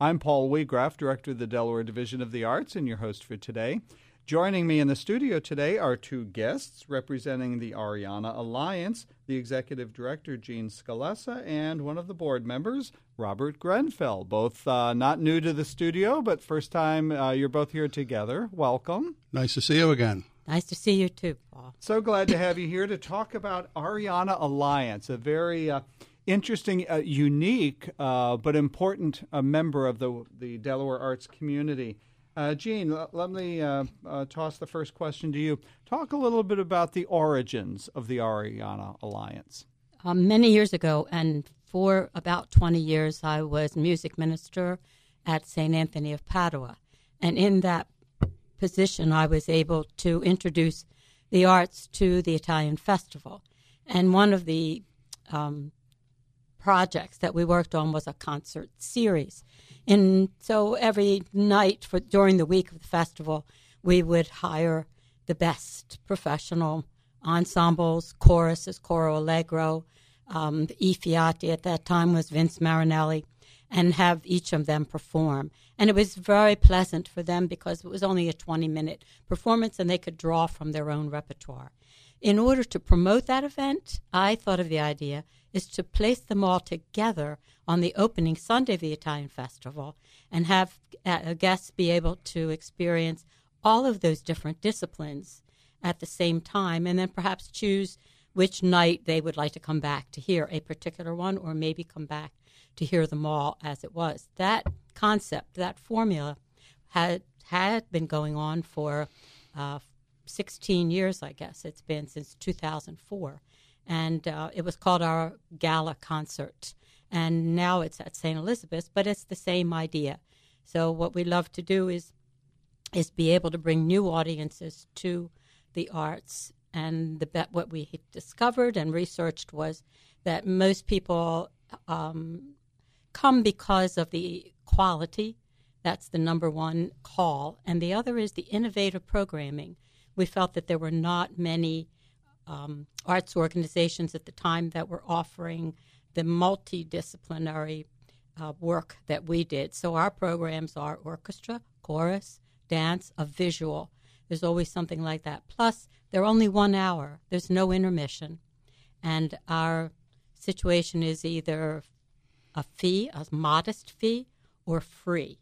I'm Paul Weagraff, Director of the Delaware Division of the Arts, and your host for today. Joining me in the studio today are two guests representing the Arianna Alliance, the Executive Director, Jean Scalessa, and one of the board members, Robert Grenfell. Both uh, not new to the studio, but first time uh, you're both here together. Welcome. Nice to see you again. Nice to see you too, Paul. So glad to have you here to talk about Arianna Alliance, a very uh, interesting, uh, unique, uh, but important uh, member of the the Delaware arts community. Uh, Jean, l- let me uh, toss the first question to you. Talk a little bit about the origins of the Arianna Alliance. Um, many years ago, and for about 20 years, I was music minister at St. Anthony of Padua. And in that position, I was able to introduce the arts to the Italian festival. And one of the um, projects that we worked on was a concert series. And so every night for during the week of the festival, we would hire the best professional ensembles, choruses, coro allegro. Um, the E Fiati at that time was Vince Marinelli, and have each of them perform. And it was very pleasant for them because it was only a 20 minute performance and they could draw from their own repertoire. In order to promote that event, I thought of the idea is to place them all together on the opening Sunday of the Italian Festival and have uh, guests be able to experience all of those different disciplines at the same time and then perhaps choose which night they would like to come back to hear a particular one or maybe come back to hear them all as it was. That concept, that formula had had been going on for uh, 16 years, I guess. It's been since 2004. And uh, it was called our gala concert. And now it's at St. Elizabeth's, but it's the same idea. So what we love to do is is be able to bring new audiences to the arts. And the what we discovered and researched was that most people um, come because of the quality. That's the number one call. And the other is the innovative programming we felt that there were not many um, arts organizations at the time that were offering the multidisciplinary uh, work that we did. So our programs are orchestra, chorus, dance, a visual. There's always something like that. Plus, they're only one hour. There's no intermission, and our situation is either a fee, a modest fee, or free.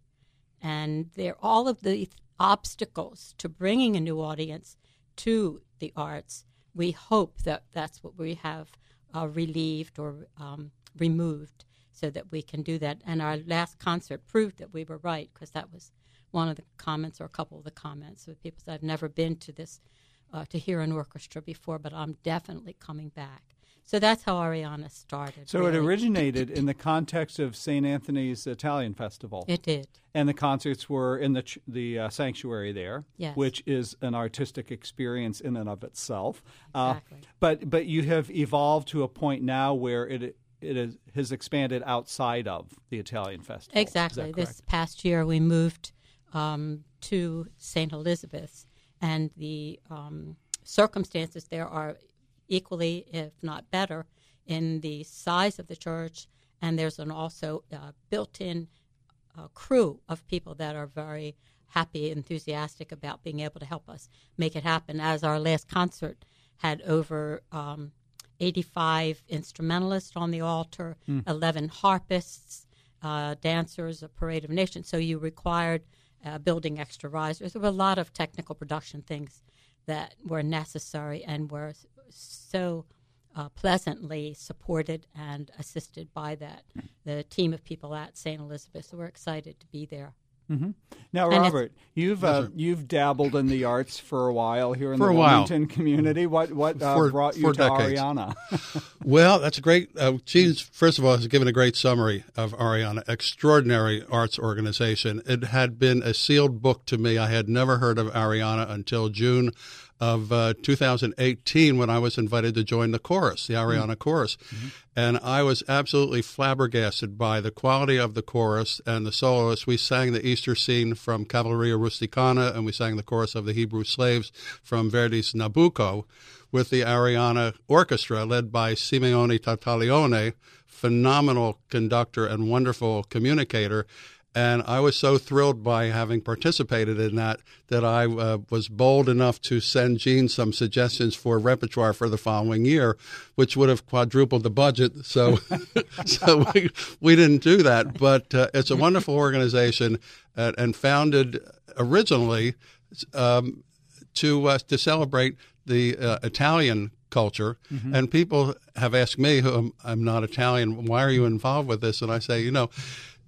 And they're all of the obstacles to bringing a new audience to the arts, we hope that that's what we have uh, relieved or um, removed so that we can do that. And our last concert proved that we were right because that was one of the comments or a couple of the comments with people said, I've never been to this, uh, to hear an orchestra before, but I'm definitely coming back. So that's how Arianna started. So really. it originated in the context of St. Anthony's Italian Festival. It did. And the concerts were in the ch- the uh, sanctuary there, yes. which is an artistic experience in and of itself. Uh, exactly. Uh, but but you have evolved to a point now where it it is, has expanded outside of the Italian festival. Exactly. This past year, we moved um, to St. Elizabeth's, and the um, circumstances there are equally, if not better, in the size of the church. And there's an also uh, built-in uh, crew of people that are very happy, enthusiastic about being able to help us make it happen. As our last concert had over um, 85 instrumentalists on the altar, mm. 11 harpists, uh, dancers, a parade of nations. So you required uh, building extra risers. There were a lot of technical production things that were necessary and were so uh, pleasantly supported and assisted by that the team of people at St. Elizabeth. So we're excited to be there. Mm-hmm. Now, and Robert, you've uh, you've dabbled in the arts for a while here in for the Wilmington community. What what uh, for, brought you to decades. Arianna? well, that's a great. Uh, Jean's first of all has given a great summary of Arianna. Extraordinary arts organization. It had been a sealed book to me. I had never heard of Arianna until June of uh, 2018 when I was invited to join the chorus, the Arianna mm-hmm. chorus. Mm-hmm. And I was absolutely flabbergasted by the quality of the chorus and the soloists. We sang the Easter scene from Cavalleria Rusticana and we sang the chorus of the Hebrew slaves from Verdi's Nabucco with the Arianna Orchestra led by Simeone Tartaglione, phenomenal conductor and wonderful communicator And I was so thrilled by having participated in that that I uh, was bold enough to send Jean some suggestions for repertoire for the following year, which would have quadrupled the budget. So, so we, we didn't do that. But uh, it's a wonderful organization uh, and founded originally um, to uh, to celebrate the uh, Italian culture. Mm-hmm. And people have asked me, who I'm, I'm not Italian, why are you involved with this? And I say, you know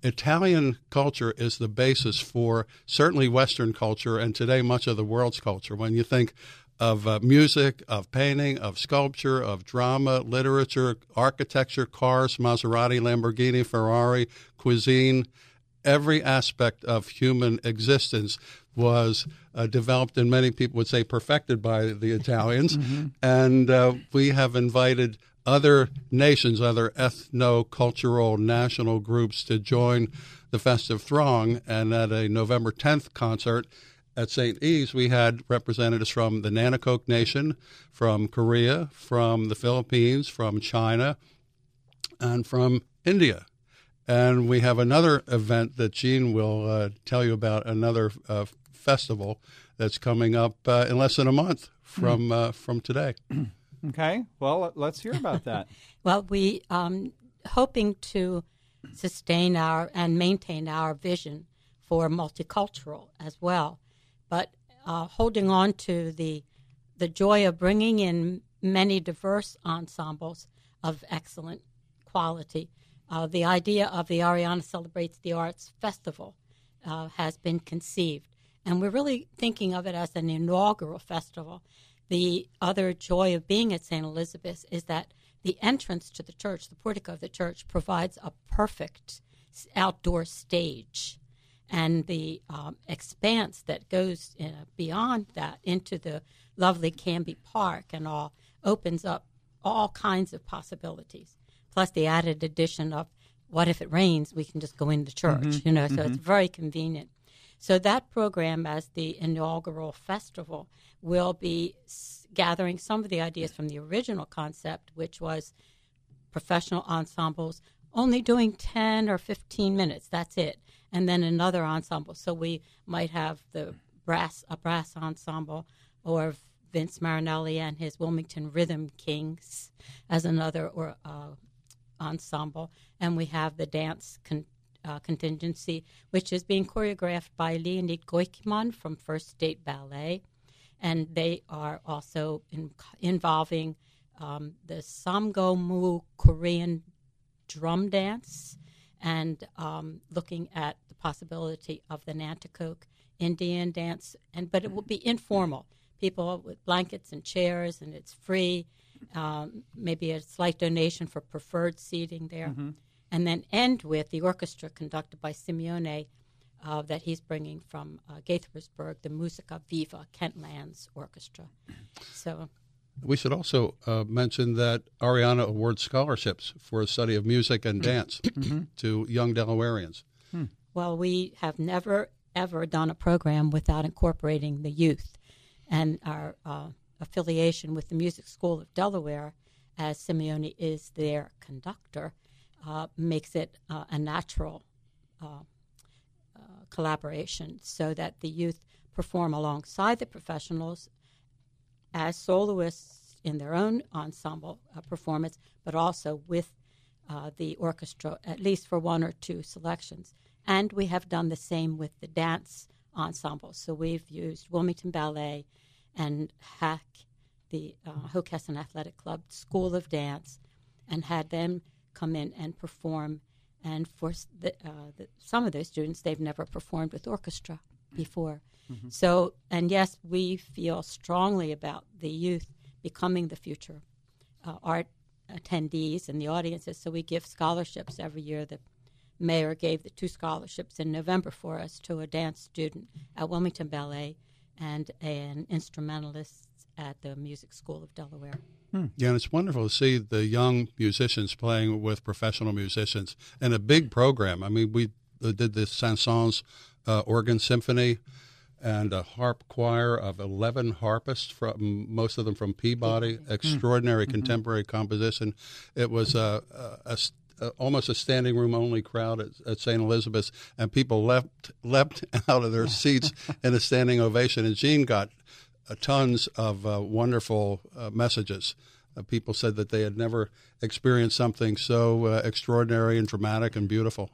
Italian culture is the basis for certainly Western culture and today much of the world's culture. When you think of uh, music, of painting, of sculpture, of drama, literature, architecture, cars, Maserati, Lamborghini, Ferrari, cuisine, every aspect of human existence was uh, developed, and many people would say perfected by the Italians. Mm-hmm. And uh, we have invited other nations, other ethno-cultural national groups to join the festive throng. And at a November 10th concert at St. Eves, we had representatives from the Nanticoke Nation, from Korea, from the Philippines, from China, and from India. And we have another event that Jean will uh, tell you about, another uh, festival that's coming up uh, in less than a month from, mm. from today. Okay. Well, let's hear about that. well, we um, hoping to sustain our and maintain our vision for multicultural as well, but uh, holding on to the the joy of bringing in many diverse ensembles of excellent quality. Uh, the idea of the Arianna Celebrates the Arts Festival uh, has been conceived, and we're really thinking of it as an inaugural festival the other joy of being at St. Elizabeth's is that the entrance to the church, the portico of the church, provides a perfect outdoor stage. And the um, expanse that goes uh, beyond that into the lovely Canby Park and all opens up all kinds of possibilities. Plus, the added addition of what if it rains? We can just go into church, mm-hmm. you know, so mm-hmm. it's very convenient. So that program, as the inaugural festival, will be gathering some of the ideas from the original concept, which was professional ensembles only doing 10 or 15 minutes. That's it. And then another ensemble. So we might have the brass, a brass ensemble or Vince Marinelli and his Wilmington Rhythm Kings as another or uh, ensemble, and we have the dance con- uh, contingency, which is being choreographed by Leonid Goykhman from First State Ballet. And they are also in, involving um, the Samgomu Korean drum dance and um, looking at the possibility of the Nanticoke Indian dance. And But it will be informal. People with blankets and chairs, and it's free. Um, maybe a slight donation for preferred seating there. Mm-hmm and then end with the orchestra conducted by Simeone uh, that he's bringing from uh, Gaithersburg, the Musica Viva Kentlands Orchestra. So. We should also uh, mention that Arianna awards scholarships for a study of music and dance mm-hmm. to young Delawareans. Hmm. Well, we have never, ever done a program without incorporating the youth. And our uh, affiliation with the Music School of Delaware, as Simeone is their conductor, uh, makes it uh, a natural uh, uh, collaboration so that the youth perform alongside the professionals as soloists in their own ensemble uh, performance, but also with the orchestra, at least for one or two selections. And we have done the same with the dance ensembles. So we've used Wilmington Ballet and HAC, the uh, Athletic Club School of Dance, and had them come in and perform. And for the, uh, the, some of those students, they've never performed with orchestra before. Mm-hmm. So, and yes, we feel strongly about the youth becoming the future uh, art attendees and the audiences. So we give scholarships every year. The mayor gave the two scholarships in November for us to a dance student at Wilmington Ballet and an instrumentalist at the Music School of Delaware. Hmm. Yeah, and it's wonderful to see the young musicians playing with professional musicians and a big program. I mean, we uh, did the Saint-Saëns uh, organ symphony and a harp choir of 11 harpists from most of them from Peabody. Hmm. Extraordinary mm-hmm. contemporary composition. It was a, a, uh, almost a standing room only crowd at, at St. Elizabeth's, and people leapt leapt out of their seats in a standing ovation. And Jean got tons of uh, wonderful uh, messages. Uh, people said that they had never experienced something so uh, extraordinary and dramatic and beautiful.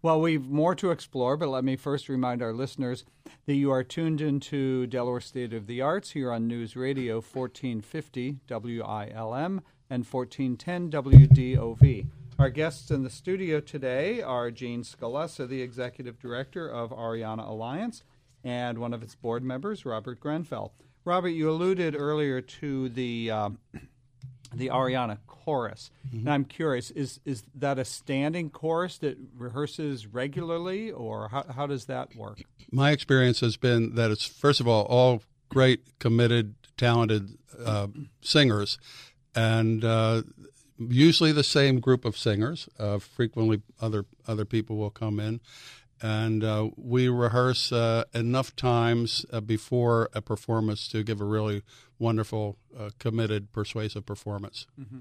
Well, we've more to explore, but let me first remind our listeners that you are tuned into Delaware State of the Arts here on News Radio 1450 WILM and 1410 WDOV. Our guests in the studio today are Jean Scalessa, the Executive Director of Arianna Alliance, and one of its board members, Robert Grenfell. Robert, you alluded earlier to the uh, the Arianna chorus, mm-hmm. and I'm curious: is is that a standing chorus that rehearses regularly, or how how does that work? My experience has been that it's first of all all great, committed, talented uh, singers, and uh, usually the same group of singers. Uh, frequently, other other people will come in, and uh, we rehearse uh, enough times uh, before a performance to give a really wonderful, uh, committed, persuasive performance. Mm-hmm.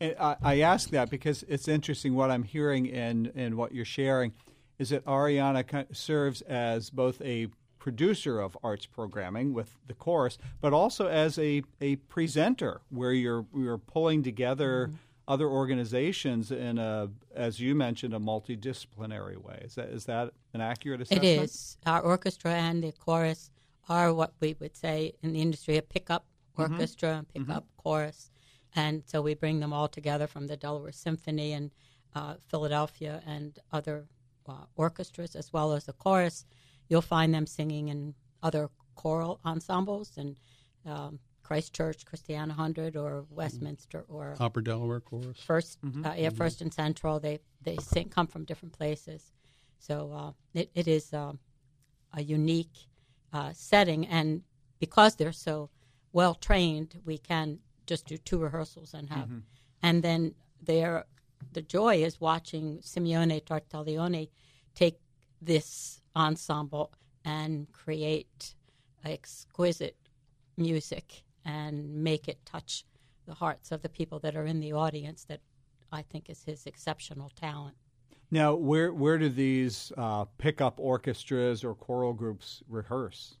And I, I, ask that because it's interesting what I'm hearing and and what you're sharing is that Arianna serves as both a producer of arts programming with the chorus, but also as a, a presenter where you're you're pulling together. Mm-hmm other organizations in a, as you mentioned, a multidisciplinary way. Is that is that an accurate assessment? It is. Our orchestra and the chorus are what we would say in the industry a pickup mm-hmm. orchestra and pickup mm-hmm. chorus, and so we bring them all together from the Delaware Symphony and uh, Philadelphia and other uh, orchestras as well as the chorus. You'll find them singing in other choral ensembles and um, Christ Church, Christiana Hundred, or Westminster, or Upper Delaware Chorus. 1st mm-hmm. uh, yeah, mm-hmm. First and Central. They they sing, come from different places, so uh, it, it is uh, a unique uh, setting, and because they're so well trained, we can just do two rehearsals and have, mm-hmm. and then there, the joy is watching Simeone Tartaglione take this ensemble and create exquisite music and make it touch the hearts of the people that are in the audience that I think is his exceptional talent. Now, where where do these uh, pickup orchestras or choral groups rehearse?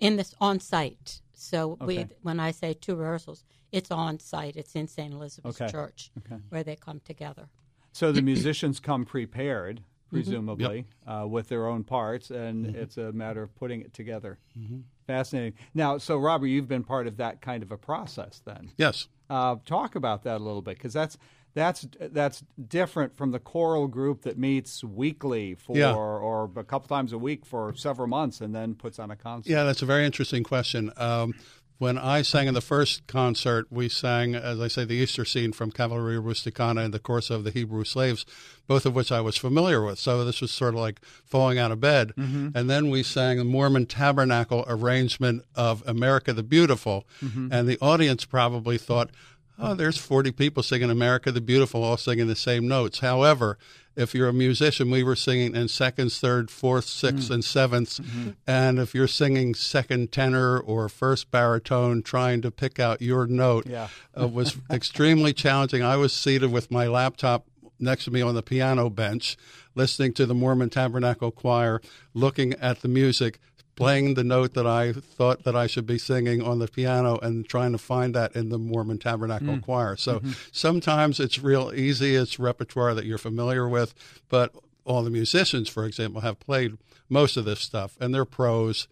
In this on site. So okay. we, when I say two rehearsals, it's on site. It's in St. Elizabeth's okay. Church okay. where they come together. So the musicians come prepared, presumably, mm-hmm. yep. uh, with their own parts, and mm-hmm. it's a matter of putting it together. Mm-hmm. Fascinating. Now, so Robert, you've been part of that kind of a process, then. Yes. Uh, talk about that a little bit, because that's that's that's different from the choral group that meets weekly for yeah. or a couple times a week for several months and then puts on a concert. Yeah, that's a very interesting question. Um, when I sang in the first concert, we sang, as I say, the Easter scene from Cavalleria Rusticana and the course of the Hebrew slaves, both of which I was familiar with. So this was sort of like falling out of bed. Mm-hmm. And then we sang the Mormon Tabernacle arrangement of America the Beautiful. Mm-hmm. And the audience probably thought, oh, there's 40 people singing America the Beautiful, all singing the same notes. However, if you're a musician, we were singing in seconds, third, fourth, sixth, mm. and 7th mm-hmm. And if you're singing second tenor or first baritone, trying to pick out your note yeah. uh, was extremely challenging. I was seated with my laptop next to me on the piano bench, listening to the Mormon Tabernacle Choir, looking at the music, playing the note that I thought that I should be singing on the piano and trying to find that in the Mormon Tabernacle mm. Choir. So mm-hmm. sometimes it's real easy, it's repertoire that you're familiar with, but all the musicians, for example, have played most of this stuff and they're pros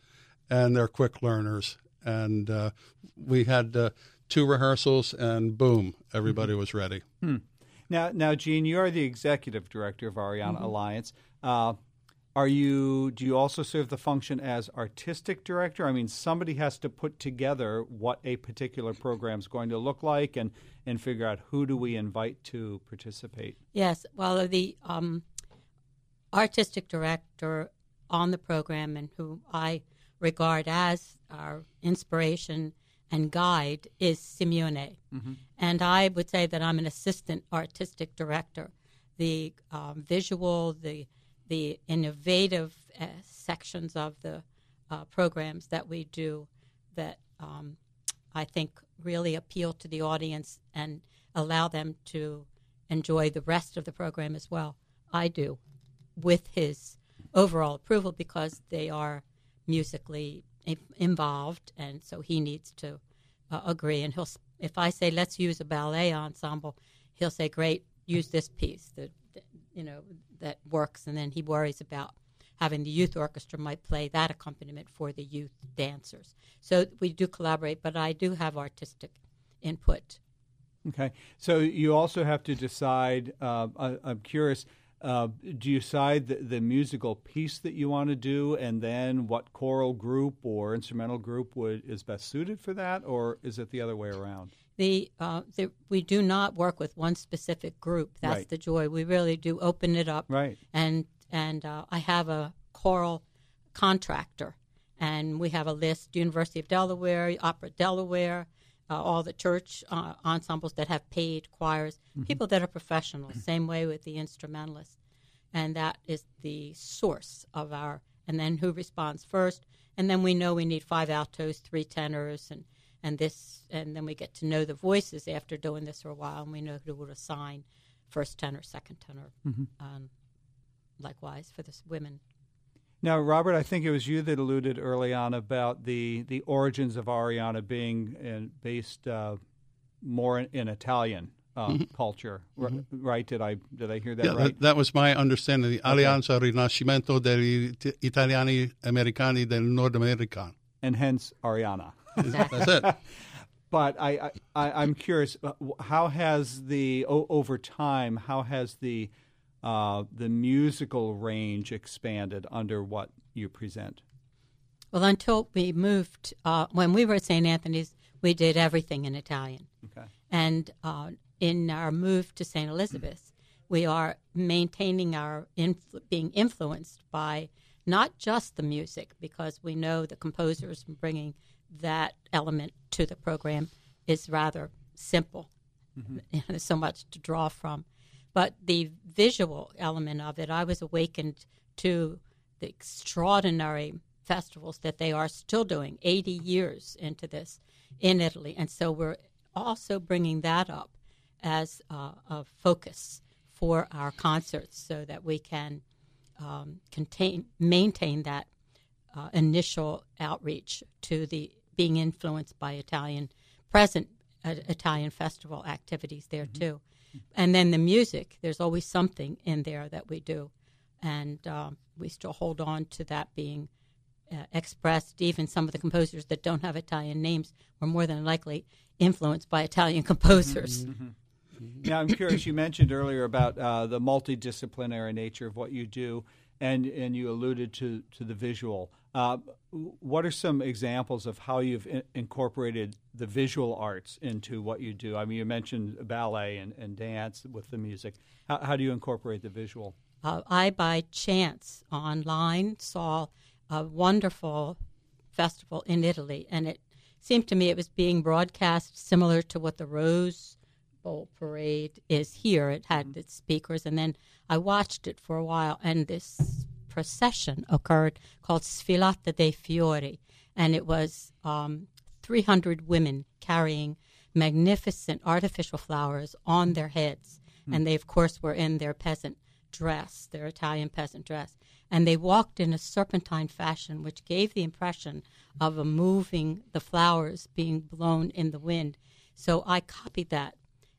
and they're quick learners. And uh, we had uh, two rehearsals and boom, everybody mm-hmm. was ready. Hmm. Now, now, Jean, you are the executive director of Arianna mm-hmm. Alliance. Uh, are you? Do you also serve the function as artistic director? I mean, somebody has to put together what a particular program is going to look like, and and figure out who do we invite to participate. Yes. Well, the um, artistic director on the program, and who I regard as our inspiration and guide, is Simeone, mm-hmm. and I would say that I'm an assistant artistic director. The um, visual, the the innovative uh, sections of the uh, programs that we do that um, I think really appeal to the audience and allow them to enjoy the rest of the program as well. I do, with his overall approval because they are musically involved, and so he needs to uh, agree. And he'll, if I say let's use a ballet ensemble, he'll say great, use this piece you know that works, and then he worries about having the youth orchestra might play that accompaniment for the youth dancers. So we do collaborate, but I do have artistic input. Okay, so you also have to decide. Uh, I, I'm curious uh, do you decide the, the, musical piece that you want to do, and then what choral group or instrumental group would is best suited for that, or is it the other way around? The, uh, the we do not work with one specific group. That's right. the joy. We really do open it up. Right. And and uh, I have a choral contractor, and we have a list: University of Delaware, Opera Delaware. Uh, all the church uh, ensembles that have paid choirs, mm-hmm. people that are professional. Same way with the instrumentalists, and that is the source of our. And then who responds first? And then we know we need five altos, three tenors, and and this, and then we get to know the voices after doing this for a while, and we know who to assign first tenor, second tenor, mm-hmm. um, likewise for the women. Now, Robert, I think it was you that alluded early on about the, the origins of arianna being in, based uh, more in, in Italian uh, mm-hmm. culture, mm-hmm. right? Did I did I hear that yeah, right? That, that was my understanding. The okay. Alleanza Rinascimento degli Italiani Americani del Nord America, and hence Arianna. That's it. but I, I I'm curious, uh, how has the over time? How has the uh, the musical range expanded under what you present? Well, until we moved, uh, when we were at St. Anthony's, we did everything in Italian. Okay. And uh, in our move to St. Elizabeth's, we are maintaining our influ- being influenced by not just the music, because we know the composers bringing that element to the program is rather simple. Mm-hmm. There's so much to draw from. But the visual element of it, I was awakened to the extraordinary festivals that they are still doing 80 years into this in Italy. And so we're also bringing that up as uh, a focus for our concerts so that we can um, contain, maintain that uh, initial outreach to the being influenced by Italian present uh, Italian festival activities there mm-hmm. too. And then the music, there's always something in there that we do. And um, we still hold on to that being uh, expressed. Even some of the composers that don't have Italian names were more than likely influenced by Italian composers. Mm-hmm. Mm-hmm. Now, I'm curious, you mentioned earlier about uh, the multidisciplinary nature of what you do, and, and you alluded to, to the visual. Uh, what are some examples of how you've in- incorporated the visual arts into what you do? I mean, you mentioned ballet and, and dance with the music. How, how do you incorporate the visual? Uh, I, by chance, online saw a wonderful festival in Italy, and it seemed to me it was being broadcast similar to what the Rose Bowl parade is here. It had mm-hmm. its speakers, and then I watched it for a while, and this procession occurred called Sfilata dei Fiori, and it was um, 300 women carrying magnificent artificial flowers on their heads. Mm. And they, of course, were in their peasant dress, their Italian peasant dress. And they walked in a serpentine fashion, which gave the impression of a moving, the flowers being blown in the wind. So I copied that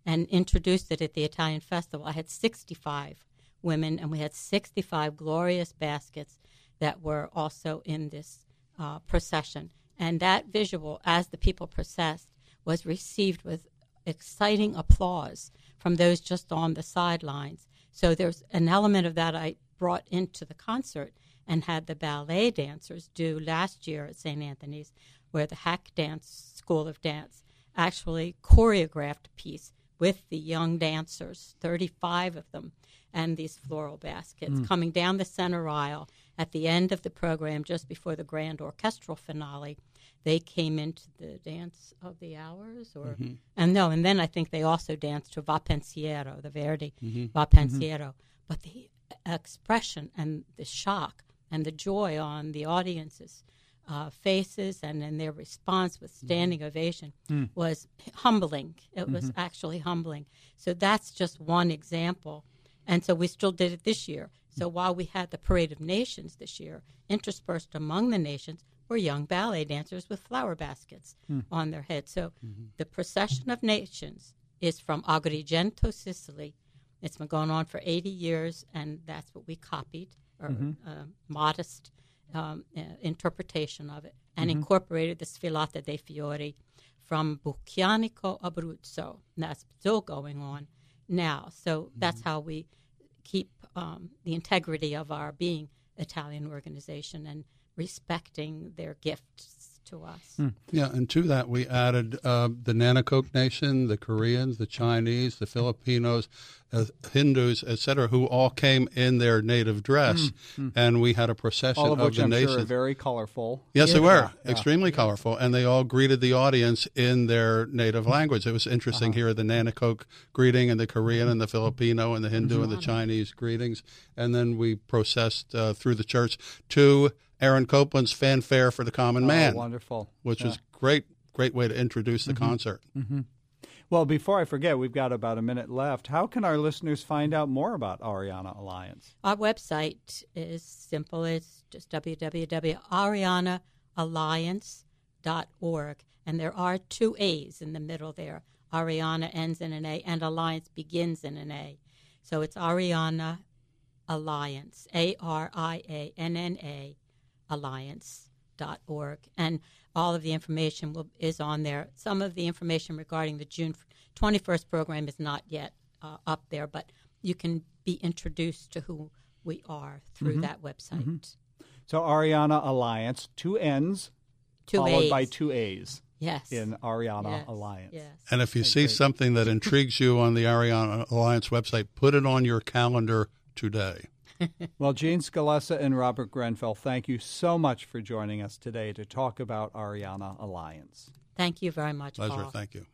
and introduced it at the Italian festival. I had 65 women, and we had 65 glorious baskets that were also in this uh, procession. And that visual, as the people processed, was received with exciting applause from those just on the sidelines. So there's an element of that I brought into the concert and had the ballet dancers do last year at St. Anthony's, where the Hack Dance School of Dance actually choreographed a piece with the young dancers, 35 of them, and these floral baskets mm. coming down the center aisle at the end of the program, just before the grand orchestral finale. They came into the dance of the hours, or mm-hmm. and no, and then I think they also danced to Va Pensiero, the Verdi mm-hmm. Va Pensiero. Mm-hmm. But the expression and the shock and the joy on the audience's uh, faces and in their response with Mm-hmm. standing ovation was humbling. It was Mm-hmm. actually humbling. So that's just one example. And so we still did it this year. So while we had the Parade of Nations this year, interspersed among the nations were young ballet dancers with flower baskets on their heads. So the Procession of Nations is from Agrigento, Sicily. It's been going on for 80 years, and that's what we copied, or uh, modest um, uh, interpretation of it, and incorporated the Sfilata dei Fiori from Bucchianico, Abruzzo. And that's still going on now. So that's how we keep um, the integrity of our being Italian organization and respecting their gifts to us. Yeah, and to that we added uh, the Nanticoke Nation, the Koreans, the Chinese, the Filipinos, uh, Hindus, etc., who all came in their native dress, and we had a procession All of which the I'm nations. sure are very colorful. Yes, they were Yeah. extremely colorful, and they all greeted the audience in their native language. It was interesting Uh-huh. here the Nanticoke greeting, and the Korean, and the Filipino, and the Hindu, and the Chinese greetings, and then we processed uh, through the church to Aaron Copland's fanfare for the common oh, man, Oh, wonderful. which Yeah. was great, great way to introduce the mm-hmm. concert. Mm-hmm. Well, before I forget, we've got about a minute left. How can our listeners find out more about Arianna Alliance? Our website is simple. It's just www.ariannaalliance.org. And there are two A's in the middle there. Arianna ends in an A, and Alliance begins in an A. So it's Arianna Alliance, A R I A N N A, alliance.org. And all of the information will, is on there. Some of the information regarding the June 21st program is not yet uh, up there, but you can be introduced to who we are through that website. So, Arianna Alliance, two N's Two followed A's. by two A's yes. in Arianna yes. Alliance. Yes. And if you see something that intrigues you on the Arianna Alliance website, put it on your calendar today. Well, Jean Scalessa and Robert Grenfell, thank you so much for joining us today to talk about Arianna Alliance. Thank you very much, Pleasure. Paul. Thank you.